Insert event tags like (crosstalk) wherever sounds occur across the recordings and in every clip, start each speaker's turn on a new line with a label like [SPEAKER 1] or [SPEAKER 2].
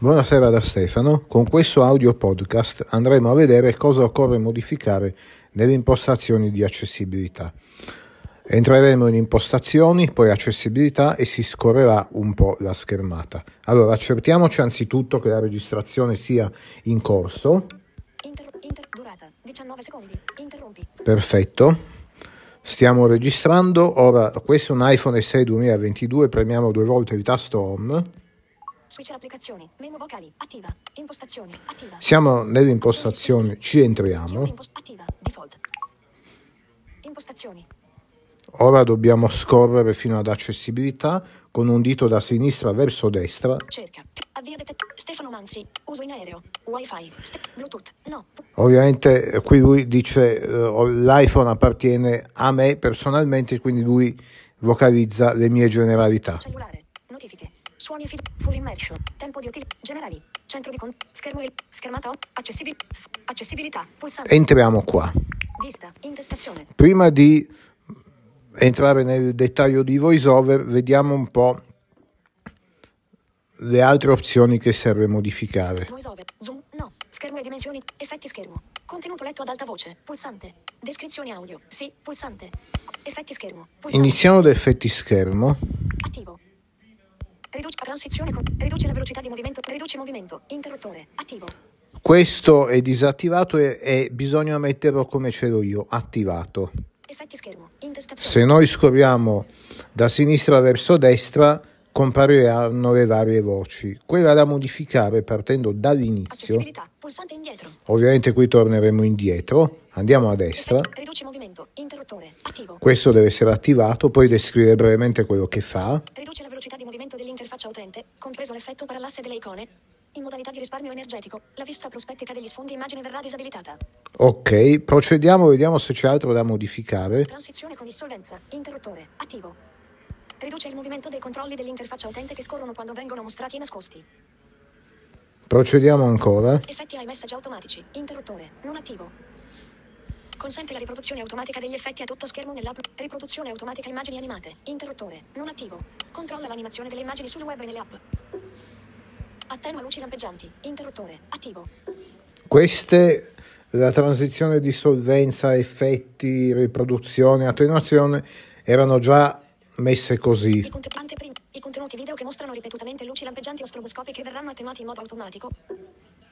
[SPEAKER 1] Buonasera da Stefano, con questo audio podcast andremo a vedere cosa occorre modificare nelle impostazioni di accessibilità. Entreremo in impostazioni, poi accessibilità e si scorrerà un po' la schermata. Allora, accertiamoci anzitutto che la registrazione sia in corso.
[SPEAKER 2] Inter- inter- durata 19 secondi. Interrompi.
[SPEAKER 1] Perfetto. Stiamo registrando. Ora, questo è un iPhone SE 2022, premiamo due volte il tasto Home.
[SPEAKER 2] Switcher applicazioni. Menu vocali. Attiva. Impostazioni. Attiva.
[SPEAKER 1] Siamo nelle impostazioni, ci entriamo.
[SPEAKER 2] attiva. Default. Impostazioni.
[SPEAKER 1] Ora dobbiamo scorrere fino ad accessibilità con un dito da sinistra verso destra.
[SPEAKER 2] Cerca. Avvia detect- Stefano Manzi. Uso in aereo. Wi-Fi. Ste- Bluetooth. No.
[SPEAKER 1] Ovviamente eh, qui lui dice eh, l'iPhone appartiene a me personalmente, quindi lui vocalizza le mie generalità.
[SPEAKER 2] Cellulare. Suoni e feed. Full immersion. Tempo di utilizzo. Generali. Centro di con. Schermo. Schermata. Accessibil- accessibilità. Pulsante.
[SPEAKER 1] Entriamo qua.
[SPEAKER 2] Vista. Intestazione.
[SPEAKER 1] Prima di entrare nel dettaglio di VoiceOver, vediamo un po' le altre opzioni che serve modificare.
[SPEAKER 2] VoiceOver. Zoom. No. Schermo e dimensioni. Effetti schermo. Contenuto letto ad alta voce. Pulsante. Descrizioni audio. Sì. Pulsante. Effetti schermo. Pulsante.
[SPEAKER 1] Iniziamo da effetti schermo.
[SPEAKER 2] Attivo. Transizione con. Riduce la velocità di movimento. Riduce movimento. Interruttore. Attivo.
[SPEAKER 1] Questo è disattivato e, e bisogna metterlo come ce l'ho io, attivato.
[SPEAKER 2] Effetti schermo. Intestazione.
[SPEAKER 1] Se noi scorriamo da sinistra verso destra, compariranno le varie voci. Quella da modificare partendo dall'inizio.
[SPEAKER 2] Pulsante indietro.
[SPEAKER 1] Ovviamente qui torneremo indietro, andiamo a destra.
[SPEAKER 2] Riduce movimento. Interruttore. Attivo.
[SPEAKER 1] Questo deve essere attivato, poi descrive brevemente quello che fa.
[SPEAKER 2] Riduce la velocità dell'interfaccia utente, compreso l'effetto parallasse delle icone. In modalità di risparmio energetico, la vista prospettica degli sfondi immagine verrà disabilitata.
[SPEAKER 1] Ok, procediamo, vediamo se c'è altro da modificare.
[SPEAKER 2] Transizione con dissolvenza. Interruttore. Attivo. Riduce il movimento dei controlli dell'interfaccia utente che scorrono quando vengono mostrati e nascosti.
[SPEAKER 1] Procediamo ancora.
[SPEAKER 2] Effetti ai messaggi automatici. Interruttore. Non attivo. Consente la riproduzione automatica degli effetti a tutto schermo nell'app. Riproduzione automatica immagini animate. Interruttore. Non attivo. Controlla l'animazione delle immagini sul web e nelle app. Attenua luci lampeggianti. Interruttore. Attivo.
[SPEAKER 1] Queste, la transizione di solvenza, effetti, riproduzione, attenuazione, erano già messe così.
[SPEAKER 2] I, conte- anteprim- I contenuti video che mostrano ripetutamente luci lampeggianti o stroboscopiche verranno attenuati in modo automatico.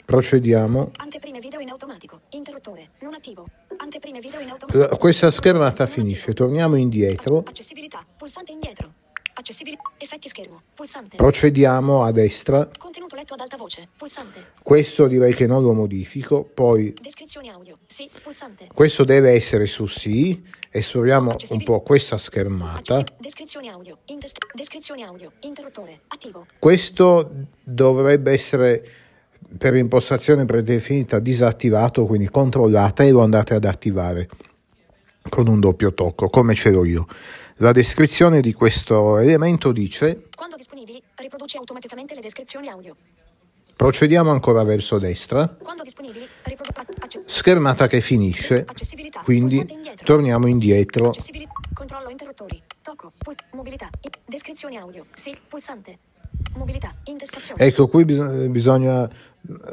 [SPEAKER 1] Procediamo.
[SPEAKER 2] Anteprime video in automatico. Interruttore. Non attivo. Anteprime video in
[SPEAKER 1] La-
[SPEAKER 2] automatico.
[SPEAKER 1] Questa schermata finisce, torniamo indietro,
[SPEAKER 2] Accessibilità. Pulsante indietro. Accessibilità. Effetti schermo. Pulsante.
[SPEAKER 1] procediamo a destra.
[SPEAKER 2] Contenuto letto ad alta voce. Pulsante.
[SPEAKER 1] Questo direi che non lo modifico, poi
[SPEAKER 2] Descrizioni audio. Sì. Pulsante.
[SPEAKER 1] questo deve essere su sì, esploriamo un po' questa schermata.
[SPEAKER 2] Descrizioni audio. Descrizioni audio. Interruttore. Attivo.
[SPEAKER 1] Questo dovrebbe essere per impostazione predefinita disattivato, quindi controllate e lo andate ad attivare con un doppio tocco, come ce l'ho io. La descrizione di questo elemento dice
[SPEAKER 2] Quando disponibili, riproduce automaticamente le descrizioni audio.
[SPEAKER 1] procediamo ancora verso destra.
[SPEAKER 2] Acce-
[SPEAKER 1] schermata che finisce, quindi
[SPEAKER 2] indietro.
[SPEAKER 1] torniamo indietro.
[SPEAKER 2] Controllo interruttori. Tocco. Puls- mobilità. I- descrizioni audio. Sì. Pulsante. Mobilità. Intestazione.
[SPEAKER 1] Ecco, qui bis- bisogna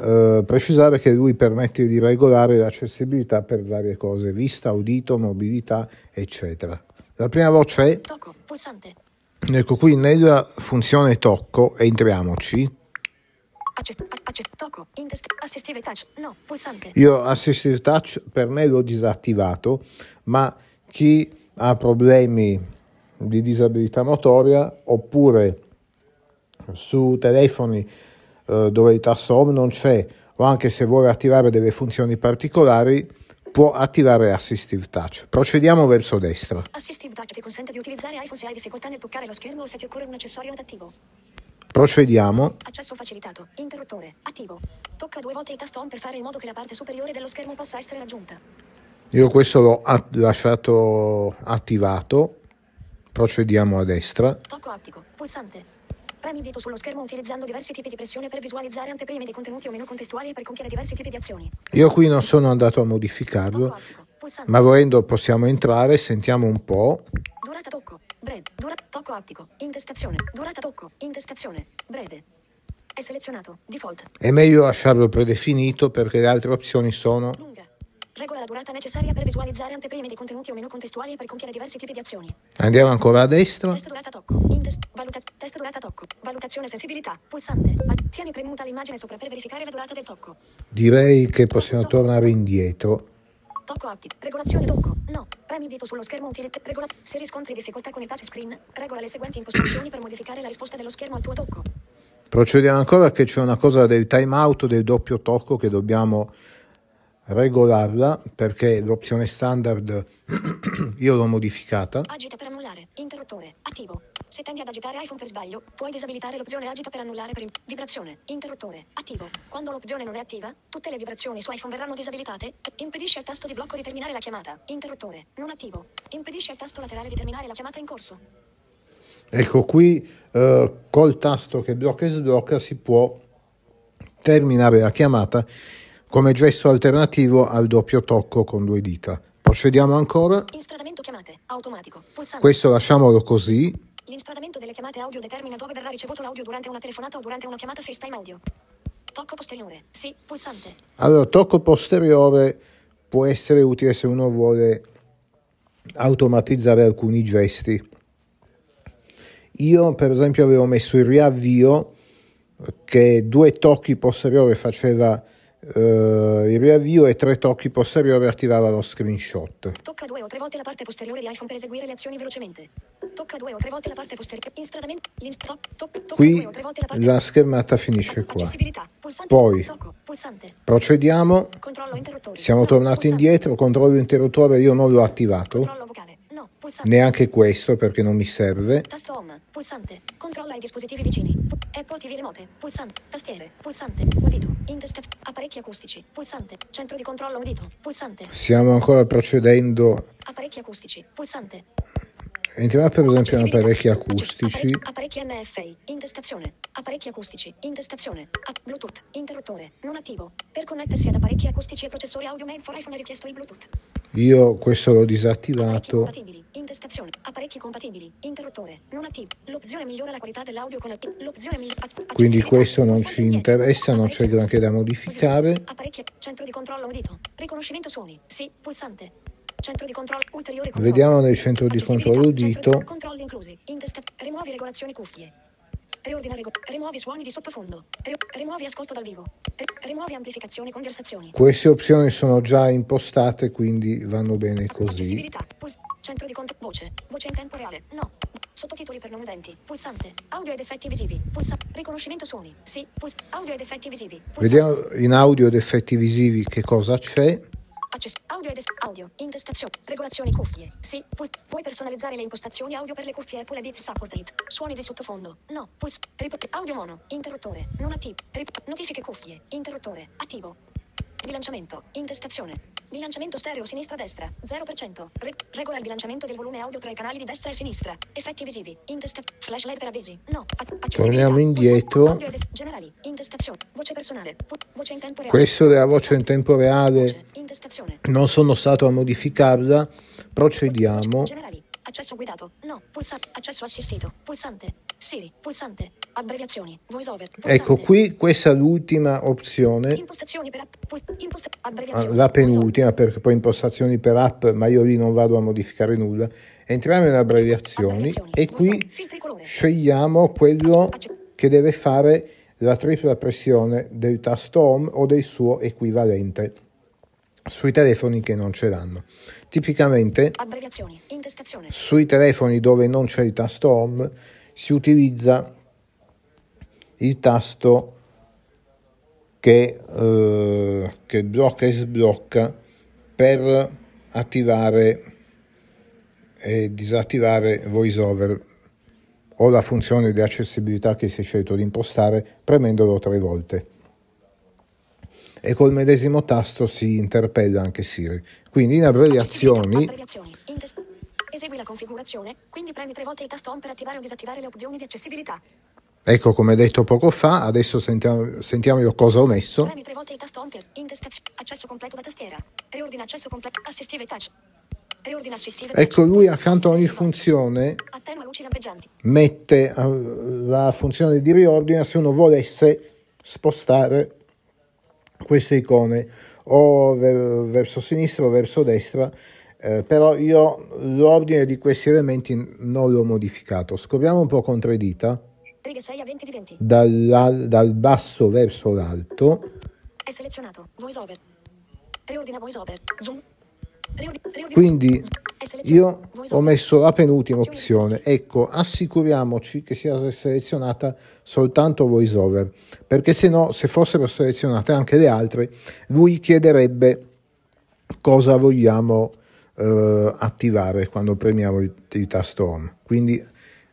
[SPEAKER 1] eh, precisare che lui permette di regolare l'accessibilità per varie cose, vista, udito, mobilità, eccetera. La prima voce è
[SPEAKER 2] Tocco. Pulsante.
[SPEAKER 1] Ecco qui nella funzione tocco, entriamoci.
[SPEAKER 2] Access- a- access- tocco. Intest- assistive touch. No. Pulsante.
[SPEAKER 1] Io Assistive Touch per me l'ho disattivato, ma chi ha problemi di disabilità motoria oppure su telefoni eh, dove il tasto home non c'è o anche se vuole attivare delle funzioni particolari può attivare Assistive Touch. Procediamo verso destra.
[SPEAKER 2] Assistive touch ti consente di utilizzare iPhone se hai difficoltà nel toccare lo schermo o se ti occorre un accessorio adattivo.
[SPEAKER 1] Procediamo.
[SPEAKER 2] Accesso facilitato. Interruttore. Attivo. Tocca due volte il tasto on per fare in modo che la parte superiore dello schermo possa essere raggiunta.
[SPEAKER 1] Io questo l'ho at- lasciato attivato. Procediamo a destra.
[SPEAKER 2] Tocco attico. Pulsante. Premi il dito sullo schermo utilizzando diversi tipi di pressione per visualizzare anteprime di contenuti o menu contestuali e per compiere diversi tipi di azioni.
[SPEAKER 1] Io qui non sono andato a modificarlo, ma volendo possiamo entrare, sentiamo un po'.
[SPEAKER 2] Durata tocco. Breve. Dura- tocco attico. Intestazione. Durata tocco. Intestazione. Breve. È selezionato. Default.
[SPEAKER 1] È meglio lasciarlo predefinito perché le altre opzioni sono
[SPEAKER 2] Lunga. Regola la durata necessaria per visualizzare anteprime di contenuti o meno contestuali e per compiere diversi tipi di azioni.
[SPEAKER 1] Andiamo ancora a destra.
[SPEAKER 2] Test durata tocco. Indes. Valuta- test durata tocco. Valutazione sensibilità. Pulsante. Tieni premuta l'immagine sopra per verificare la durata del tocco.
[SPEAKER 1] Direi che possiamo tornare indietro.
[SPEAKER 2] Tocco attivo. Regolazione tocco. No. Premi il dito sullo schermo utile. Regola. Se riscontri difficoltà con il touchscreen, regola le seguenti impostazioni per modificare la risposta dello schermo al tuo tocco.
[SPEAKER 1] Procediamo ancora che c'è una cosa del timeout del doppio tocco che dobbiamo regolarla perché l'opzione standard (clears throat) io l'ho modificata.
[SPEAKER 2] Agita per annullare. Interruttore. Attivo. Se tendi ad agitare iPhone per sbaglio, puoi disabilitare l'opzione agita per annullare per im- vibrazione. Interruttore. Attivo. Quando l'opzione non è attiva, tutte le vibrazioni su iPhone verranno disabilitate. Impedisci al tasto di blocco di terminare la chiamata. Interruttore. Non attivo. Impedisci al tasto laterale di terminare la chiamata in corso.
[SPEAKER 1] Ecco qui eh, col tasto che blocca e sblocca si può terminare la chiamata come gesto alternativo al doppio tocco con due dita. Procediamo ancora.
[SPEAKER 2] Instradamento chiamate. Automatico. Pulsante.
[SPEAKER 1] Questo lasciamolo così.
[SPEAKER 2] L'instradamento delle chiamate audio determina dove verrà ricevuto l'audio durante una telefonata o durante una chiamata FaceTime audio. Tocco posteriore. Sì. Pulsante.
[SPEAKER 1] Allora, tocco posteriore può essere utile se uno vuole automatizzare alcuni gesti. Io, per esempio, avevo messo il riavvio che due tocchi posteriori faceva eh, il riavvio e tre tocchi posteriori attivava lo screenshot.
[SPEAKER 2] Tocca due o tre volte la parte posteriore di iPhone per eseguire le azioni velocemente. Tocca due o tre volte la parte posteriore. Instradamento. L'inst-
[SPEAKER 1] Qui
[SPEAKER 2] la
[SPEAKER 1] schermata finisce qua. Poi. Procediamo. Siamo tornati indietro. Controllo interruttore io non l'ho attivato. Neanche questo perché non mi serve.
[SPEAKER 2] Tasto home. Pulsante. Controlla i dispositivi vicini. Apple TV remote. Pulsante. Tastiere. Pulsante. Udito. Intestaz. Apparecchi acustici. Pulsante. Centro di controllo udito. Pulsante.
[SPEAKER 1] Stiamo ancora procedendo.
[SPEAKER 2] Apparecchi acustici. Pulsante.
[SPEAKER 1] Entriamo per esempio in apparecchi acustici.
[SPEAKER 2] Apparecchi, MFI. Intestazione. Apparecchi acustici. Intestazione. App- Bluetooth. Interruttore. Non attivo. Per connettersi ad apparecchi acustici e processori audio made for iPhone è richiesto il Bluetooth.
[SPEAKER 1] Io questo l'ho disattivato.
[SPEAKER 2] Intestazione. Apparecchi compatibili. Interruttore. Non attivo. L'opzione migliora la qualità dell'audio con. L'opzione migliora...
[SPEAKER 1] Quindi questo non ci interessa, non c'è granché da modificare.
[SPEAKER 2] Apparecchi. Centro di controllo udito. Riconoscimento suoni. Sì. Pulsante. Centro di controllo. Ulteriori controlli.
[SPEAKER 1] Vediamo nel centro di controllo udito.
[SPEAKER 2] di controlli inclusi. Intesta- rimuovi regolazioni cuffie. Riordina rego- rimuovi suoni di sottofondo. Ri- rimuovi ascolto dal vivo. Ri- rimuovi amplificazioni conversazioni.
[SPEAKER 1] Queste opzioni sono già impostate, quindi vanno bene così.
[SPEAKER 2] Puls- centro di conto. Voce. Voce in tempo reale. No. Sottotitoli per non udenti. Pulsante. Audio ed effetti visivi. Pulsante. Riconoscimento suoni. Sì. Puls- audio ed effetti visivi. Pulsante.
[SPEAKER 1] Vediamo in audio ed effetti visivi che cosa c'è.
[SPEAKER 2] Access- audio ed audio. Intestazione. Regolazioni cuffie. Sì. Puls- puoi personalizzare le impostazioni audio per le cuffie Apple Beats Supported. Suoni di sottofondo. No. Puls- rip- audio mono. Interruttore. Non attivo. Rip- notifiche cuffie. Interruttore. Attivo. Bilanciamento. Intestazione. Bilanciamento stereo sinistra-destra. 0%. Re- regola il bilanciamento del volume audio tra i canali di destra e sinistra. Effetti visivi. Intestazione. Flash LED per avvisi. No. A-.
[SPEAKER 1] Torniamo indietro.
[SPEAKER 2] Generali. Intestazione. Voce personale. Voce in tempo reale.
[SPEAKER 1] Questo della voce in tempo reale non sono stato a modificarla. Procediamo.
[SPEAKER 2] Generali. Accesso guidato. No. Pulsante. Accesso assistito. Pulsante. Siri. Pulsante. Abbreviazioni. Voice over. Pulsante.
[SPEAKER 1] Ecco qui, questa è l'ultima opzione.
[SPEAKER 2] Impostazioni per app. Puls- imposta-
[SPEAKER 1] Ah,
[SPEAKER 2] abbreviazioni.
[SPEAKER 1] la penultima perché poi impostazioni per app ma io lì non vado a modificare nulla entriamo in abbreviazioni e qui scegliamo quello che deve fare la tripla pressione del tasto home o del suo equivalente sui telefoni che non ce l'hanno tipicamente sui telefoni dove non c'è il tasto home si utilizza il tasto che, eh, che blocca e sblocca per attivare e disattivare VoiceOver o la funzione di accessibilità che si è scelto di impostare premendolo tre volte. E col medesimo tasto si interpella anche Siri. Quindi in abbreviazioni
[SPEAKER 2] Esegui la configurazione, quindi premi tre volte il tasto home per attivare o disattivare le opzioni di accessibilità.
[SPEAKER 1] Ecco, come detto poco fa, adesso sentiamo, sentiamo io cosa ho messo.
[SPEAKER 2] Premi tre volte il tasto home per. Accesso completo da tastiera. Riordina accesso completo. Assistive touch. Riordina.
[SPEAKER 1] Ecco, lui accanto a ogni funzione mette eh, la funzione di riordine se uno volesse spostare queste icone o ver- verso sinistra o verso destra, eh, però io l'ordine di questi elementi non l'ho modificato. Scopriamo un po' con tre dita,
[SPEAKER 2] Righe 6 a 20 di 20.
[SPEAKER 1] dal, dal basso verso l'alto,
[SPEAKER 2] È selezionato. VoiceOver. Riordina VoiceOver. Zoom. Riordi- riordina-
[SPEAKER 1] quindi io ho messo la penultima opzione. Ecco, assicuriamoci che sia selezionata soltanto VoiceOver, perché se no, se fossero selezionate anche le altre, lui chiederebbe cosa vogliamo eh, attivare quando premiamo il, il tasto home. Quindi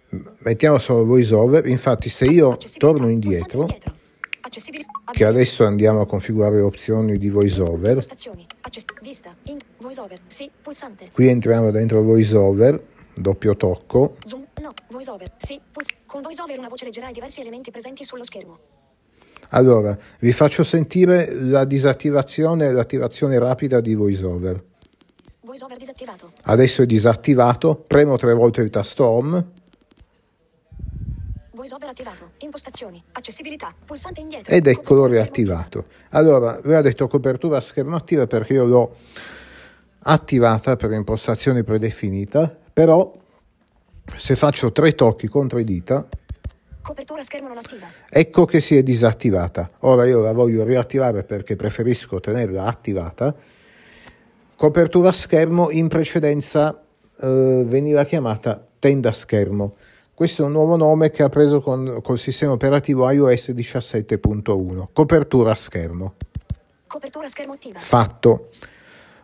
[SPEAKER 1] m- mettiamo solo VoiceOver. Infatti, se io torno indietro, che adesso andiamo a configurare le opzioni di VoiceOver,
[SPEAKER 2] VoiceOver. Sì. Pulsante.
[SPEAKER 1] qui entriamo dentro VoiceOver, doppio tocco.
[SPEAKER 2] Zoom. No. VoiceOver. Sì. Puls- con VoiceOver una voce leggerà i diversi elementi presenti sullo schermo.
[SPEAKER 1] Allora, vi faccio sentire la disattivazione e l'attivazione rapida di VoiceOver.
[SPEAKER 2] VoiceOver disattivato.
[SPEAKER 1] Adesso è disattivato, premo tre volte il tasto Home
[SPEAKER 2] VoiceOver attivato. Impostazioni. Accessibilità. Pulsante indietro.
[SPEAKER 1] ed eccolo riattivato. Allora, lui ha detto copertura a schermo attiva perché io l'ho attivata per impostazione predefinita, però se faccio tre tocchi con tre dita,
[SPEAKER 2] schermo. Copertura schermo non attiva.
[SPEAKER 1] ecco che si è disattivata. Ora io la voglio riattivare perché preferisco tenerla attivata. Copertura schermo in precedenza eh, veniva chiamata tenda schermo. Questo è un nuovo nome che ha preso con, col sistema operativo iOS 17.1. Copertura schermo.
[SPEAKER 2] Copertura schermo attiva.
[SPEAKER 1] Fatto.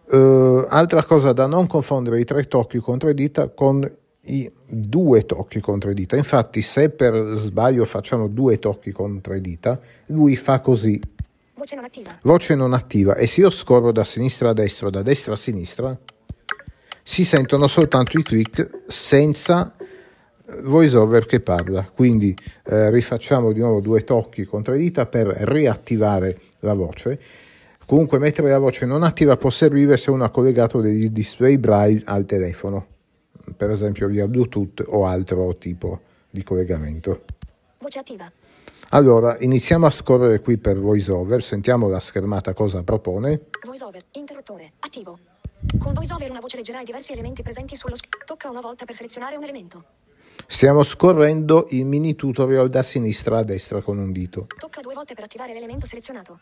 [SPEAKER 1] Eh, altra cosa da non confondere i tre tocchi con tre dita con i due tocchi con tre dita. Infatti, se per sbaglio facciamo due tocchi con tre dita, lui fa così.
[SPEAKER 2] Voce non attiva.
[SPEAKER 1] Voce non attiva e se io scorro da sinistra a destra o da destra a sinistra, si sentono soltanto i click senza eh, voiceover che parla. Quindi eh, rifacciamo di nuovo due tocchi con tre dita per riattivare la voce. Comunque mettere la voce non attiva può servire se uno ha collegato dei display braille al telefono, per esempio via Bluetooth o altro tipo di collegamento.
[SPEAKER 2] Voce attiva.
[SPEAKER 1] Allora, iniziamo a scorrere qui per VoiceOver, sentiamo la schermata cosa propone.
[SPEAKER 2] VoiceOver. Interruttore. Attivo. Con VoiceOver una voce leggerà i diversi elementi presenti sullo schermo. Tocca una volta per selezionare un elemento.
[SPEAKER 1] Stiamo scorrendo il mini tutorial da sinistra a destra con un dito.
[SPEAKER 2] Tocca due volte per attivare l'elemento selezionato.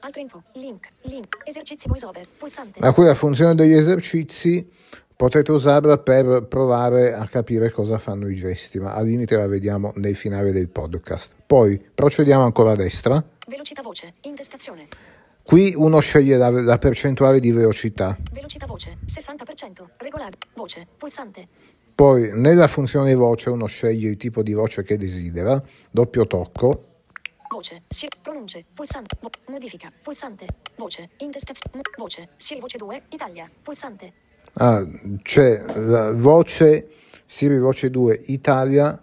[SPEAKER 2] Altre info. Link. Link. Esercizi VoiceOver. Pulsante.
[SPEAKER 1] Ma qui la funzione degli esercizi potete usarla per provare a capire cosa fanno i gesti, ma al limite la vediamo nel finale del podcast. Poi procediamo ancora a destra.
[SPEAKER 2] Velocità voce. Intestazione.
[SPEAKER 1] Qui uno sceglie la, la percentuale di velocità.
[SPEAKER 2] Velocità voce. 60%. Regolare. Voce. Pulsante.
[SPEAKER 1] Poi nella funzione voce uno sceglie il tipo di voce che desidera, doppio tocco,
[SPEAKER 2] Voce. Si. Pronunce. Pulsante. Vo- modifica. Pulsante. Voce. Intestazione. Voce. Siri voce 2. Italia. Pulsante.
[SPEAKER 1] Ah, c'è la voce Siri Voce 2 Italia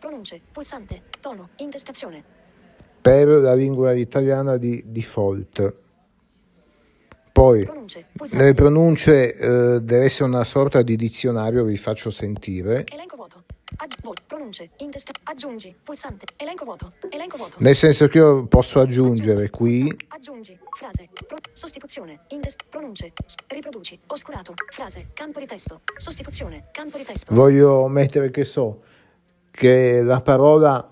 [SPEAKER 2] Pronunce. Pulsante. Tono. Intestazione.
[SPEAKER 1] per la lingua italiana di default. Poi
[SPEAKER 2] Pronunce.
[SPEAKER 1] Nelle pronunce eh, deve essere una sorta di dizionario, vi faccio sentire.
[SPEAKER 2] Elenco. Aggi- vo- pronunce. Intesta- aggiungi. Pulsante. Elenco vuoto. Elenco vuoto.
[SPEAKER 1] Nel senso che io posso aggiungere qui
[SPEAKER 2] Aggiungi. Frase. Pro- sostituzione. Intest- pronunce. Riproduci. Oscurato. Frase. Campo di testo. Sostituzione. Campo di testo.
[SPEAKER 1] voglio mettere che so che la parola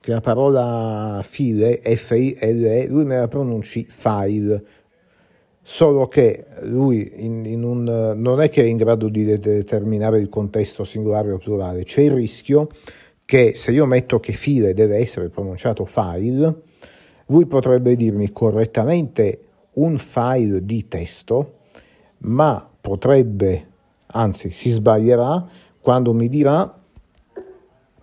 [SPEAKER 1] che la parola file F-I-L-E lui me la pronunci file solo che lui in, in un, non è che è in grado di de- determinare il contesto singolare o plurale. C'è il rischio che se io metto che file deve essere pronunciato file lui potrebbe dirmi correttamente un file di testo ma potrebbe, anzi si sbaglierà quando mi dirà,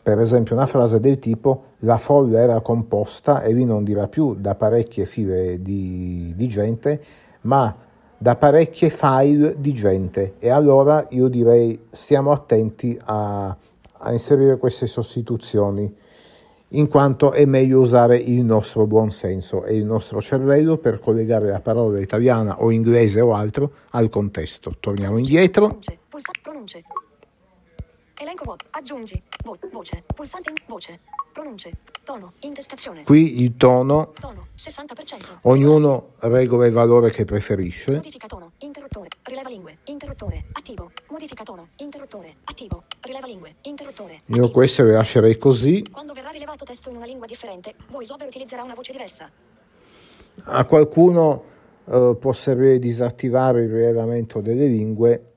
[SPEAKER 1] per esempio, una frase del tipo la folla era composta e lui non dirà più da parecchie file di, di gente, ma da parecchie file di gente. E allora io direi stiamo attenti a, a inserire queste sostituzioni. in quanto è meglio usare il nostro buon senso e il nostro cervello per collegare la parola italiana o inglese o altro al contesto. Torniamo indietro.
[SPEAKER 2] Pronunce. Pulsa. Elenco vuoto. Aggiungi. Vo- voce. Pulsante in voce. Pronunce. Tono. Intestazione.
[SPEAKER 1] Qui il tono,
[SPEAKER 2] Tono. 60%.
[SPEAKER 1] ognuno regola il valore che preferisce.
[SPEAKER 2] Modifica tono. Interruttore. Rileva lingue. Interruttore. Attivo. Modifica tono. Interruttore. Attivo. Rileva lingue. Interruttore.
[SPEAKER 1] Io
[SPEAKER 2] Attivo.
[SPEAKER 1] questo le lascerei così.
[SPEAKER 2] Quando verrà rilevato testo in una lingua differente, VoiceOver utilizzerà una voce diversa.
[SPEAKER 1] A qualcuno eh, può servire disattivare il rilevamento delle lingue,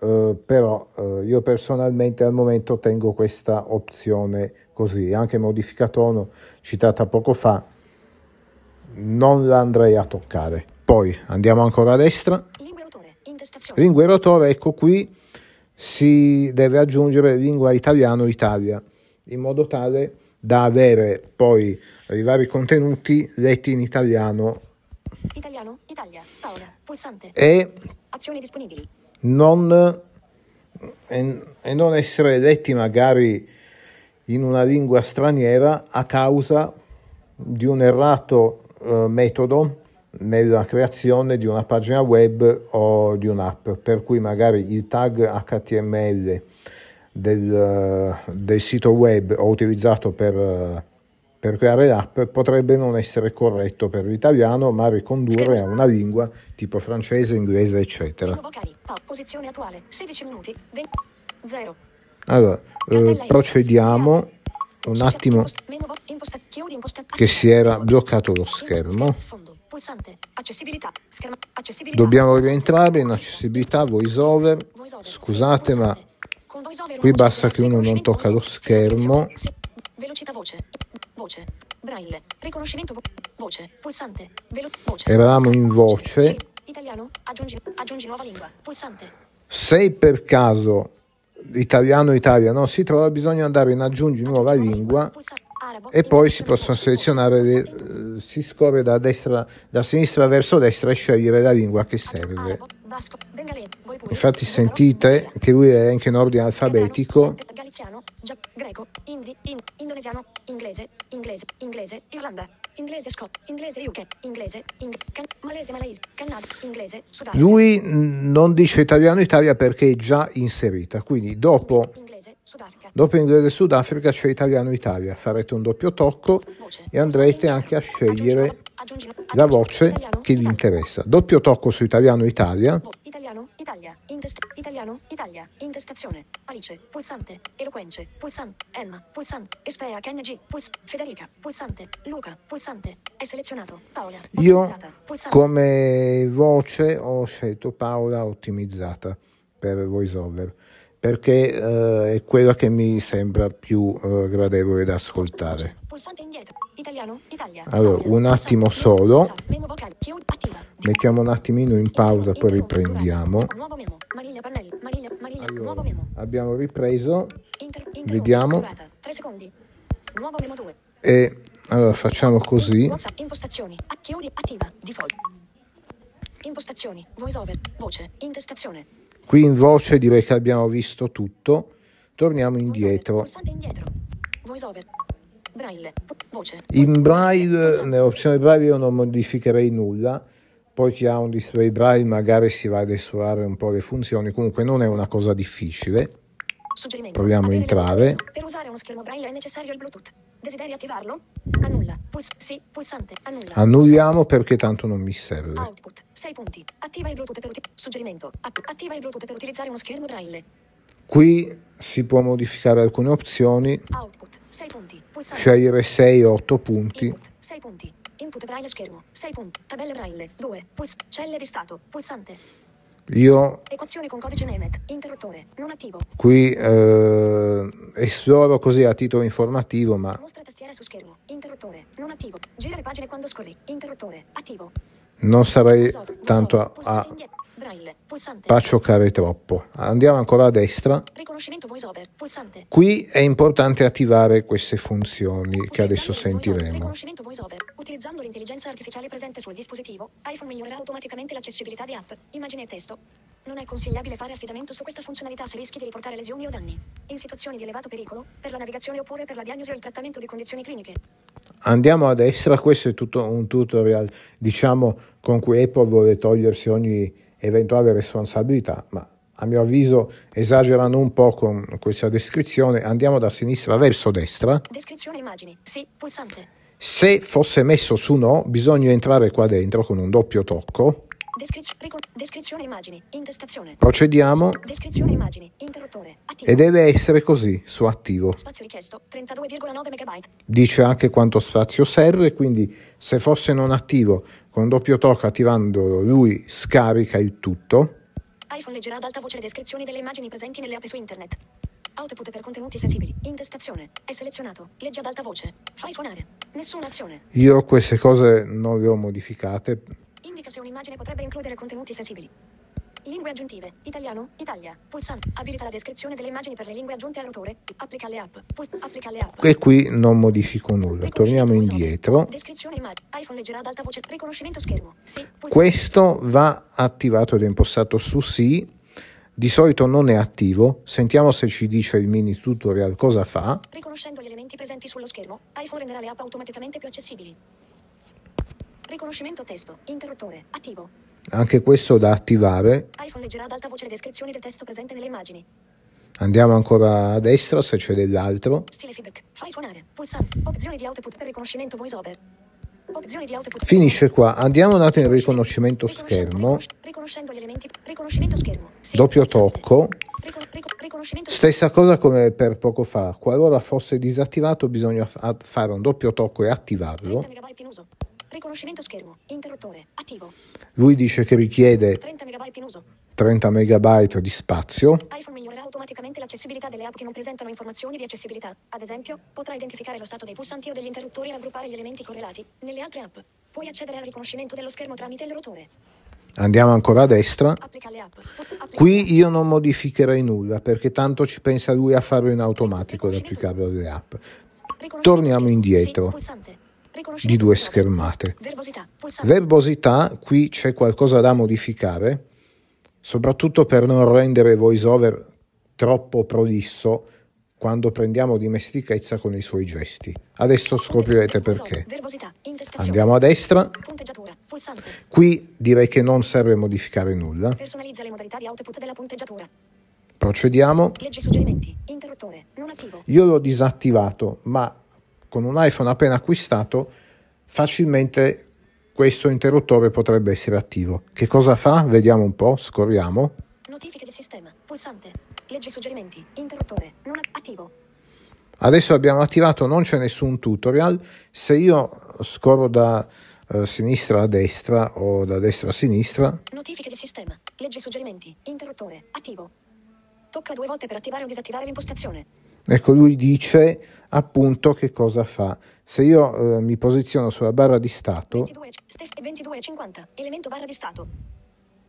[SPEAKER 1] eh, però eh, io personalmente al momento tengo questa opzione così, anche modifica tono citata poco fa, non la andrei a toccare. Poi andiamo ancora a destra, lingua e rotore, ecco qui si deve aggiungere lingua italiano Italia, in modo tale da avere poi i vari contenuti letti in italiano
[SPEAKER 2] Italiano. Italia. Paola. Pulsante.
[SPEAKER 1] e
[SPEAKER 2] Azioni disponibili.
[SPEAKER 1] Non, e, e non essere letti magari in una lingua straniera a causa di un errato eh, metodo nella creazione di una pagina web o di un'app, per cui magari il tag HTML del, eh, del sito web o utilizzato per, eh, per creare l'app potrebbe non essere corretto per l'italiano, ma ricondurre a una lingua tipo francese, inglese, eccetera.
[SPEAKER 2] Lingue vocali. Pa- posizione attuale. 16 minuti. 20. 0.
[SPEAKER 1] Allora, eh, procediamo un attimo che si era bloccato lo schermo. Dobbiamo rientrare in accessibilità voiceover.
[SPEAKER 2] VoiceOver.
[SPEAKER 1] Scusate, ma qui basta che uno non tocca lo schermo.
[SPEAKER 2] Velocità voce. Voce. Braille. Riconoscimento vo- voce. Pulsante. Velo- voce.
[SPEAKER 1] Eravamo in voce.
[SPEAKER 2] Sì. Italiano. Aggiungi, aggiungi nuova lingua. Pulsante.
[SPEAKER 1] Se per caso l'italiano Italia non si trova, bisogna andare in aggiungi nuova lingua e poi si possono selezionare, le, eh, si scorre da, destra, da sinistra verso destra e scegliere la lingua che serve. Infatti sentite che lui è anche in ordine alfabetico.
[SPEAKER 2] Galiziano, greco, indi, in, indonesiano, inglese, inglese, inglese, Irlanda, inglese, scot, inglese, UK, inglese, malese, malaise, Canada, inglese, Sudafrica,
[SPEAKER 1] Lui non dice italiano Italia perché è già inserita, quindi dopo, dopo inglese Sudafrica c'è italiano Italia. Farete un doppio tocco e andrete anche a scegliere la voce che vi interessa. Doppio tocco su italiano Italia.
[SPEAKER 2] Vo- Italiano, Italia, intest- italiano, Italia, intestazione, Alice, pulsante, eloquence, pulsante, Emma, pulsante, Espea KNG, puls- Federica, pulsante, Luca, pulsante, è selezionato, Paola,
[SPEAKER 1] Io come voce ho scelto Paola ottimizzata per VoiceOver perché eh, è quella che mi sembra più eh, gradevole da ascoltare.
[SPEAKER 2] pulsante indietro, italiano, Italia,
[SPEAKER 1] Allora, un attimo solo. Mettiamo un attimino in pausa, poi riprendiamo. Allora, abbiamo ripreso Vediamo.
[SPEAKER 2] durata, 3 secondi, nuovo memo 2,
[SPEAKER 1] e allora facciamo così.
[SPEAKER 2] Impostazioni, chiudi, attiva, default. Impostazioni, voiceover, voce, intestazione.
[SPEAKER 1] Qui in voce direi che abbiamo visto tutto. Torniamo indietro.
[SPEAKER 2] Pulsante indietro.
[SPEAKER 1] In braille, nell'opzione braille io non modificherei nulla. Poi chi ha un display braille magari si va ad esplorare un po' le funzioni. Comunque non è una cosa difficile. Proviamo a entrare.
[SPEAKER 2] Per usare uno schermo braille è necessario il Bluetooth. Desideri attivarlo? Annulla. Puls- sì, pulsante. Annulla.
[SPEAKER 1] Annulliamo perché tanto non mi serve.
[SPEAKER 2] Output. 6 punti. Attiva il Bluetooth per uti- Suggerimento. Attiva il Bluetooth per utilizzare uno schermo braille.
[SPEAKER 1] Qui si può modificare alcune opzioni,
[SPEAKER 2] Output. 6 punti. Pulsante.
[SPEAKER 1] scegliere 6 o 8 punti.
[SPEAKER 2] Input, 6 punti. Input braille schermo, 6 punti. Tabelle braille, 2. Puls- celle di stato, pulsante.
[SPEAKER 1] Io
[SPEAKER 2] Equazione con codice Nemet, interruttore, non attivo.
[SPEAKER 1] qui eh, esploro così a titolo informativo, ma
[SPEAKER 2] Mostra tastiera su schermo, interruttore, non attivo. Gira le pagine quando scorri, interruttore, attivo.
[SPEAKER 1] non sarei tanto a, a
[SPEAKER 2] braille, pulsante.
[SPEAKER 1] paccioccare troppo. Andiamo ancora a destra.
[SPEAKER 2] Riconoscimento voiceover, pulsante.
[SPEAKER 1] Qui è importante attivare queste funzioni che adesso sentiremo.
[SPEAKER 2] Riconoscimento voiceover, Utilizzando l'intelligenza artificiale presente sul dispositivo, iPhone migliorerà automaticamente l'accessibilità di app, immagini e testo. Non è consigliabile fare affidamento su questa funzionalità se rischi di riportare lesioni o danni. In situazioni di elevato pericolo, per la navigazione oppure per la diagnosi o il trattamento di condizioni cliniche.
[SPEAKER 1] Andiamo a destra, questo è tutto un tutorial, diciamo, con cui Apple vuole togliersi ogni eventuale responsabilità, ma a mio avviso esagerano un po' con questa descrizione. Andiamo da sinistra verso destra.
[SPEAKER 2] Descrizione immagini. Sì, pulsante.
[SPEAKER 1] Se fosse messo su no, bisogna entrare qua dentro con un doppio tocco.
[SPEAKER 2] Descriz- rico- descrizione immagini. Intestazione.
[SPEAKER 1] Procediamo
[SPEAKER 2] Descrizione immagini. Interruttore. Attivo.
[SPEAKER 1] e deve essere così, su attivo.
[SPEAKER 2] Spazio richiesto 32,9 MB.
[SPEAKER 1] Dice anche quanto spazio serve, quindi se fosse non attivo, con doppio tocco attivandolo, lui scarica il tutto.
[SPEAKER 2] iPhone leggerà ad alta voce le descrizioni delle immagini presenti nelle app su internet. Output per contenuti sensibili. Intestazione. È selezionato. Legge ad alta voce. Fai suonare. Nessuna azione.
[SPEAKER 1] Io queste cose non le ho modificate,
[SPEAKER 2] Indica se un'immagine potrebbe includere contenuti sensibili. Lingue aggiuntive. Italiano. Italia. Pulsante. Abilita la descrizione delle immagini per le lingue aggiunte al rotore. Applica alle app. Puls- applica alle app.
[SPEAKER 1] e qui non modifico nulla. Torniamo indietro.
[SPEAKER 2] Descrizione immagine. iPhone leggerà ad alta voce. Riconoscimento schermo. Sì. Pulsante.
[SPEAKER 1] Questo va attivato ed impostato su sì. Di solito non è attivo. Sentiamo se ci dice il mini tutorial cosa fa.
[SPEAKER 2] Riconoscendo gli elementi presenti sullo schermo, iPhone renderà le app automaticamente più accessibili. Riconoscimento testo. Interruttore. Attivo.
[SPEAKER 1] Anche questo da attivare.
[SPEAKER 2] iPhone leggerà ad alta voce le descrizioni del testo presente nelle immagini.
[SPEAKER 1] Andiamo ancora a destra se c'è dell'altro.
[SPEAKER 2] Stile feedback. Fai suonare. Pulsante. Opzioni di output per riconoscimento voice over. Opzioni di output.
[SPEAKER 1] Finisce qua. Andiamo un attimo in riconoscimento schermo.
[SPEAKER 2] Riconoscendo gli elementi. Riconoscimento schermo. Sì,
[SPEAKER 1] Doppio tocco. Stessa cosa come per poco fa. Qualora fosse disattivato bisogna fa- fare un doppio tocco e attivarlo.
[SPEAKER 2] 30 MB in uso. Riconoscimento schermo. Interruttore. Attivo.
[SPEAKER 1] Lui dice che richiede
[SPEAKER 2] 30 MB in uso.
[SPEAKER 1] 30 MB di spazio.
[SPEAKER 2] iPhone migliorerà automaticamente l'accessibilità delle app che non presentano informazioni di accessibilità. Ad esempio, potrà identificare lo stato dei pulsanti o degli interruttori e raggruppare gli elementi correlati. Nelle altre app, puoi accedere al riconoscimento dello schermo tramite il rotore.
[SPEAKER 1] Andiamo ancora a destra. Qui io non modificherei nulla perché tanto ci pensa lui a farlo in automatico ad applicarlo alle app. Torniamo indietro. Di due schermate.
[SPEAKER 2] Verbosità.
[SPEAKER 1] Qui c'è qualcosa da modificare, soprattutto per non rendere voiceover troppo prolisso quando prendiamo dimestichezza con i suoi gesti. Adesso scoprirete perché. Andiamo a destra. Qui direi che non serve modificare nulla. Procediamo.
[SPEAKER 2] Leggi suggerimenti. Interruttore. Non attivo.
[SPEAKER 1] Io l'ho disattivato, ma con un iPhone appena acquistato facilmente questo interruttore potrebbe essere attivo. Che cosa fa? Vediamo un po', scorriamo.
[SPEAKER 2] Notifiche di sistema. Pulsante. Leggi suggerimenti. Interruttore. Non at- attivo.
[SPEAKER 1] Adesso abbiamo attivato, non c'è nessun tutorial. Se io scorro da eh, sinistra a destra o da destra a sinistra,
[SPEAKER 2] Notifiche di sistema. Leggi suggerimenti. Interruttore. Attivo. Tocca due volte per attivare o disattivare l'impostazione.
[SPEAKER 1] Ecco lui dice appunto che cosa fa. Se io eh, mi posiziono sulla barra di stato,
[SPEAKER 2] 22, stef- 22,50. Elemento barra di stato.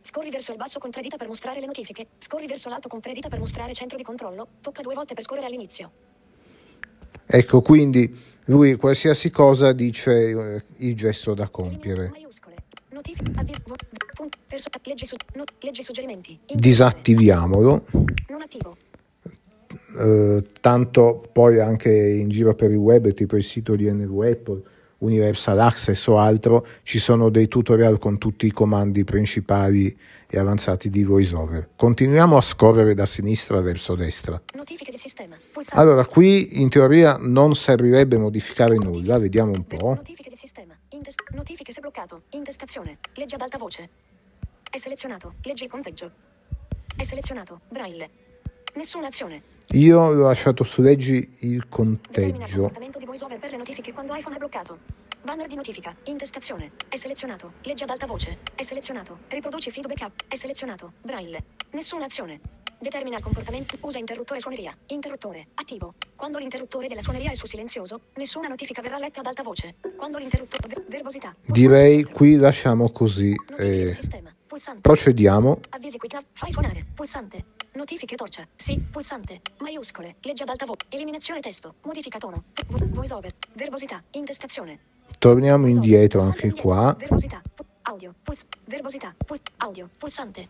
[SPEAKER 2] Scorri verso il basso con tre dita per mostrare le notifiche. Scorri verso l'alto con tre dita per mostrare centro di controllo. Tocca due volte per scorrere all'inizio.
[SPEAKER 1] ecco quindi lui qualsiasi cosa dice eh, il gesto da compiere. Disattiviamolo.
[SPEAKER 2] Non attivo.
[SPEAKER 1] Eh, tanto poi anche in giro per il web, tipo il sito di NV Apple, Universal Access o altro, ci sono dei tutorial con tutti i comandi principali e avanzati di VoiceOver. Continuiamo a scorrere da sinistra verso destra. Allora, qui in teoria non servirebbe modificare nulla, vediamo un po'.
[SPEAKER 2] Notifiche di sistema. Intes- notifiche se bloccato. Intestazione. Leggi ad alta voce. È selezionato. Leggi il conteggio. È selezionato. Braille. Nessuna azione.
[SPEAKER 1] Io l'ho lasciato su leggi il conteggio.
[SPEAKER 2] comportamento di voiceover per le notifiche quando iPhone è bloccato. Banner di notifica. Intestazione. È selezionato. Leggi ad alta voce. È selezionato. Riproduci feedback up. È selezionato. Braille. Nessuna azione. Determina il comportamento. Usa interruttore suoneria. Interruttore. Attivo. Quando l'interruttore della suoneria è su silenzioso, nessuna notifica verrà letta ad alta voce. Quando l'interruttore... ver- verbosità.
[SPEAKER 1] Direi qui lasciamo così. Eh, procediamo.
[SPEAKER 2] Avvisi quick nav. Fai suonare. Pulsante. Notifiche torcia. Sì. Pulsante. Maiuscole. Legge ad alta voce. Eliminazione testo. Modifica tono. Vo- voice over. Verbosità. Intestazione.
[SPEAKER 1] Torniamo indietro anche qua.
[SPEAKER 2] Verbosità. Audio. Puls- verbosità. Puls- audio. Pulsante.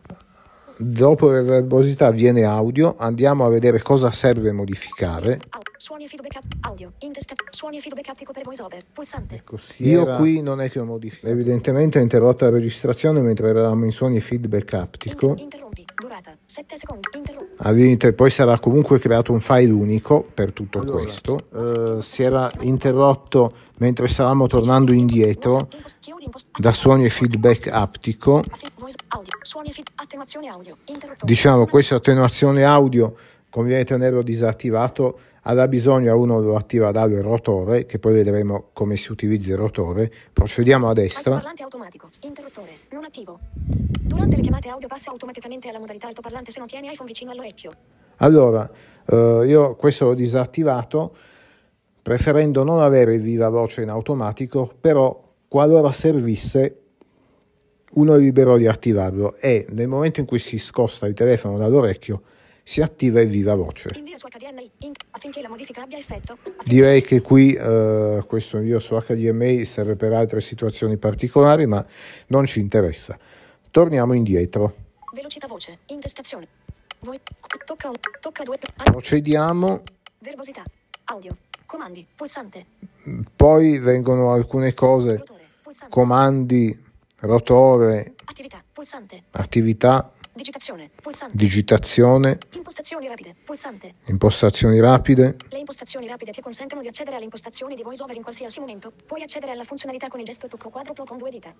[SPEAKER 1] Dopo la verbosità viene audio, andiamo a vedere cosa serve modificare.
[SPEAKER 2] Suoni e feedback audio. Intesta- Suoni e feedback attico per voiceover. Pulsante.
[SPEAKER 1] Ecco, Io qui non è che ho modificato. Evidentemente ho interrotto la registrazione mentre eravamo in suoni e feedback aptico.
[SPEAKER 2] Inter- interrompi. Durata. 7 secondi. Interrompi.
[SPEAKER 1] Avete- poi sarà comunque creato un file unico per tutto questo. Eh, si era interrotto mentre stavamo tornando indietro da suoni e feedback aptico.
[SPEAKER 2] E.
[SPEAKER 1] Diciamo, questa attenuazione audio conviene tenerlo disattivato. Alla bisogna uno lo attiva dal rotore, che poi vedremo come si utilizza il rotore. Procediamo a destra.
[SPEAKER 2] Altoparlante automatico. Interruttore. Non attivo. Durante le chiamate audio passa automaticamente alla modalità altoparlante se non tieni iPhone vicino all'orecchio.
[SPEAKER 1] Allora, eh, io questo l'ho disattivato, preferendo non avere il viva voce in automatico, però qualora servisse uno è libero di attivarlo e nel momento in cui si scosta il telefono dall'orecchio si attiva il viva voce. Direi che qui eh, questo invio su HDMI serve per altre situazioni particolari, ma non ci interessa. Torniamo indietro.
[SPEAKER 2] Velocità voce. Intestazione. Voi- tocca un. Tocca due.
[SPEAKER 1] Procediamo,
[SPEAKER 2] Verbosità. Audio. Comandi. Pulsante.
[SPEAKER 1] poi vengono alcune cose,
[SPEAKER 2] Rotore.
[SPEAKER 1] Comandi, rotore,
[SPEAKER 2] Attività. Pulsante.
[SPEAKER 1] attività,
[SPEAKER 2] Digitazione. Pulsante.
[SPEAKER 1] digitazione,
[SPEAKER 2] Impostazioni rapide. Pulsante.
[SPEAKER 1] impostazioni rapide.
[SPEAKER 2] Le impostazioni rapide ti consentono di accedere alle impostazioni di VoiceOver in qualsiasi momento. Puoi accedere alla funzionalità con il gesto tocco quadruplo con due dita.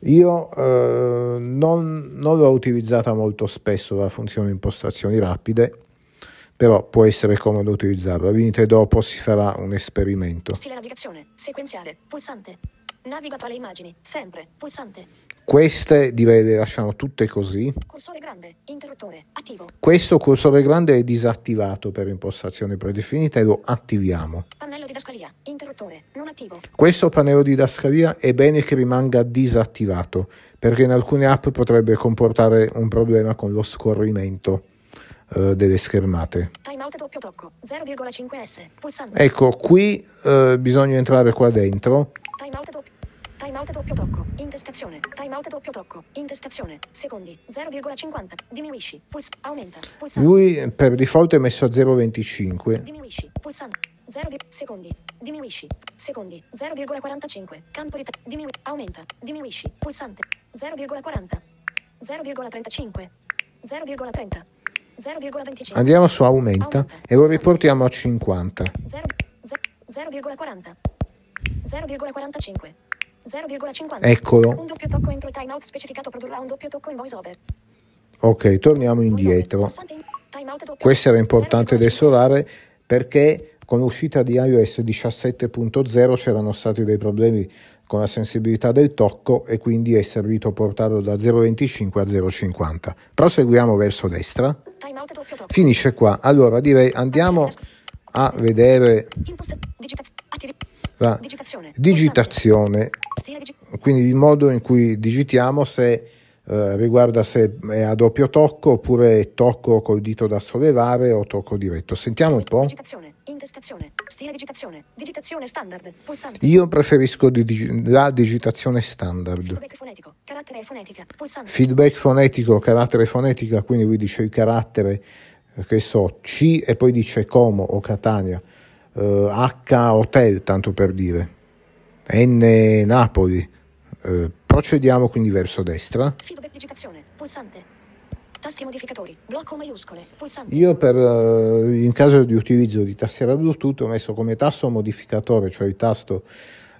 [SPEAKER 1] Io eh, non, non l'ho utilizzata molto spesso la funzione impostazioni rapide, però può essere comodo utilizzarla. Venite dopo, si farà un esperimento.
[SPEAKER 2] Stile navigazione. Sequenziale. Pulsante. Naviga tra le immagini. Sempre. Pulsante.
[SPEAKER 1] Queste direi le lasciamo tutte così.
[SPEAKER 2] Cursore grande. Interruttore. Attivo.
[SPEAKER 1] Questo cursore grande è disattivato per impostazione predefinita e lo attiviamo.
[SPEAKER 2] Pannello didascalia. Interruttore. Non attivo.
[SPEAKER 1] Questo pannello di didascalia è bene che rimanga disattivato perché in alcune app potrebbe comportare un problema con lo scorrimento eh, delle schermate.
[SPEAKER 2] Timeout doppio tocco. 0,5 S. Pulsante.
[SPEAKER 1] Ecco, qui eh, bisogna entrare qua dentro.
[SPEAKER 2] Timeout doppio. Timeout doppio tocco. Intestazione. Timeout doppio tocco. Intestazione. Secondi. 0,50. Diminuisci. Puls. Aumenta. Pulsante.
[SPEAKER 1] Lui per default è messo a 0,25.
[SPEAKER 2] Diminuisci. Pulsante. 0, secondi. Diminuisci. Secondi. 0,45. Campo di te- diminu- aumenta. Diminuisci. Pulsante. 0,40. 0,35. 0,30. 0,25.
[SPEAKER 1] Andiamo su aumenta e lo riportiamo a 50.
[SPEAKER 2] 0, 0,40. 0,45. 0,50.
[SPEAKER 1] Eccolo.
[SPEAKER 2] Un doppio tocco entro timeout specificato produrrà un doppio tocco in voiceover.
[SPEAKER 1] Ok, torniamo indietro. Questo era importante
[SPEAKER 2] 0,5.
[SPEAKER 1] adesso solare perché con l'uscita di iOS 17.0 c'erano stati dei problemi con la sensibilità del tocco e quindi è servito portarlo da 0.25 a 0.50. Proseguiamo verso destra. Finisce qua. Allora direi andiamo a vedere la
[SPEAKER 2] digitazione.
[SPEAKER 1] Quindi il modo in cui digitiamo se eh, riguarda se è a doppio tocco oppure tocco col dito da sollevare o tocco diretto. Sentiamo un po'.
[SPEAKER 2] Digitazione, intestazione, stile digitazione, digitazione standard, pulsante,
[SPEAKER 1] Io preferisco di digi- la digitazione standard.
[SPEAKER 2] feedback fonetico, carattere fonetica, pulsante,
[SPEAKER 1] Feedback fonetico, carattere fonetica, quindi lui dice il carattere, eh, che so, C e poi dice Como o Catania, eh, H Hotel, tanto per dire, N Napoli. Eh, procediamo quindi verso destra.
[SPEAKER 2] feedback digitazione, pulsante, tasti modificatori, blocco maiuscole, pulsante,
[SPEAKER 1] Io per, eh, in caso di utilizzo di tastiera Bluetooth ho messo come tasto modificatore, cioè il tasto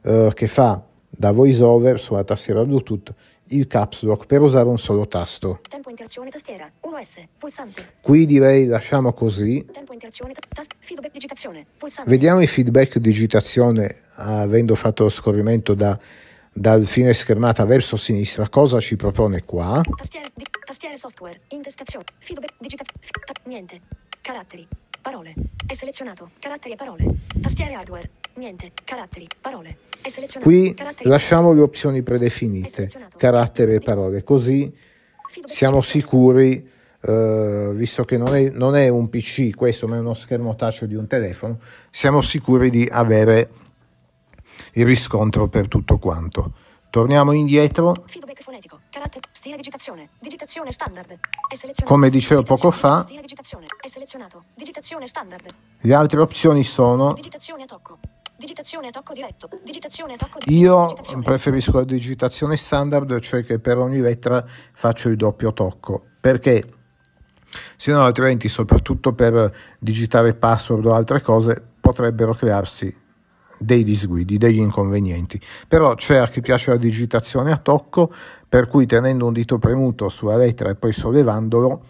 [SPEAKER 1] eh, che fa da voiceover sulla tastiera Bluetooth il caps lock per usare un solo tasto.
[SPEAKER 2] tempo interazione tastiera, 1S, pulsante,
[SPEAKER 1] Qui direi lasciamo così.
[SPEAKER 2] tempo interazione, ta- tast, feedback digitazione, pulsante,
[SPEAKER 1] Vediamo il feedback digitazione avendo fatto lo scorrimento da- dal fine schermata verso sinistra. Cosa ci propone qua?
[SPEAKER 2] tastiere, di- tastiere software, intestazione, feedback digitazione, niente, caratteri, parole, è selezionato, caratteri e parole, tastiere hardware, niente, caratteri, parole, è selezionato,
[SPEAKER 1] Qui
[SPEAKER 2] caratteri,
[SPEAKER 1] lasciamo le opzioni predefinite, carattere e parole, così siamo sicuri, eh, visto che non è, non è un PC questo, ma è uno schermo touch di un telefono, siamo sicuri di avere il riscontro per tutto quanto. Torniamo indietro.
[SPEAKER 2] Digitazione. Digitazione.
[SPEAKER 1] Come dicevo poco fa. Le altre opzioni sono
[SPEAKER 2] Digitazione a tocco. Diretto. Digitazione a tocco diretto.
[SPEAKER 1] Io preferisco la digitazione standard, cioè che per ogni lettera faccio il doppio tocco, perché se no altrimenti, soprattutto per digitare password o altre cose, potrebbero crearsi dei disguidi, degli inconvenienti. Però c'è a chi piace la digitazione a tocco, per cui tenendo un dito premuto sulla lettera e poi sollevandolo,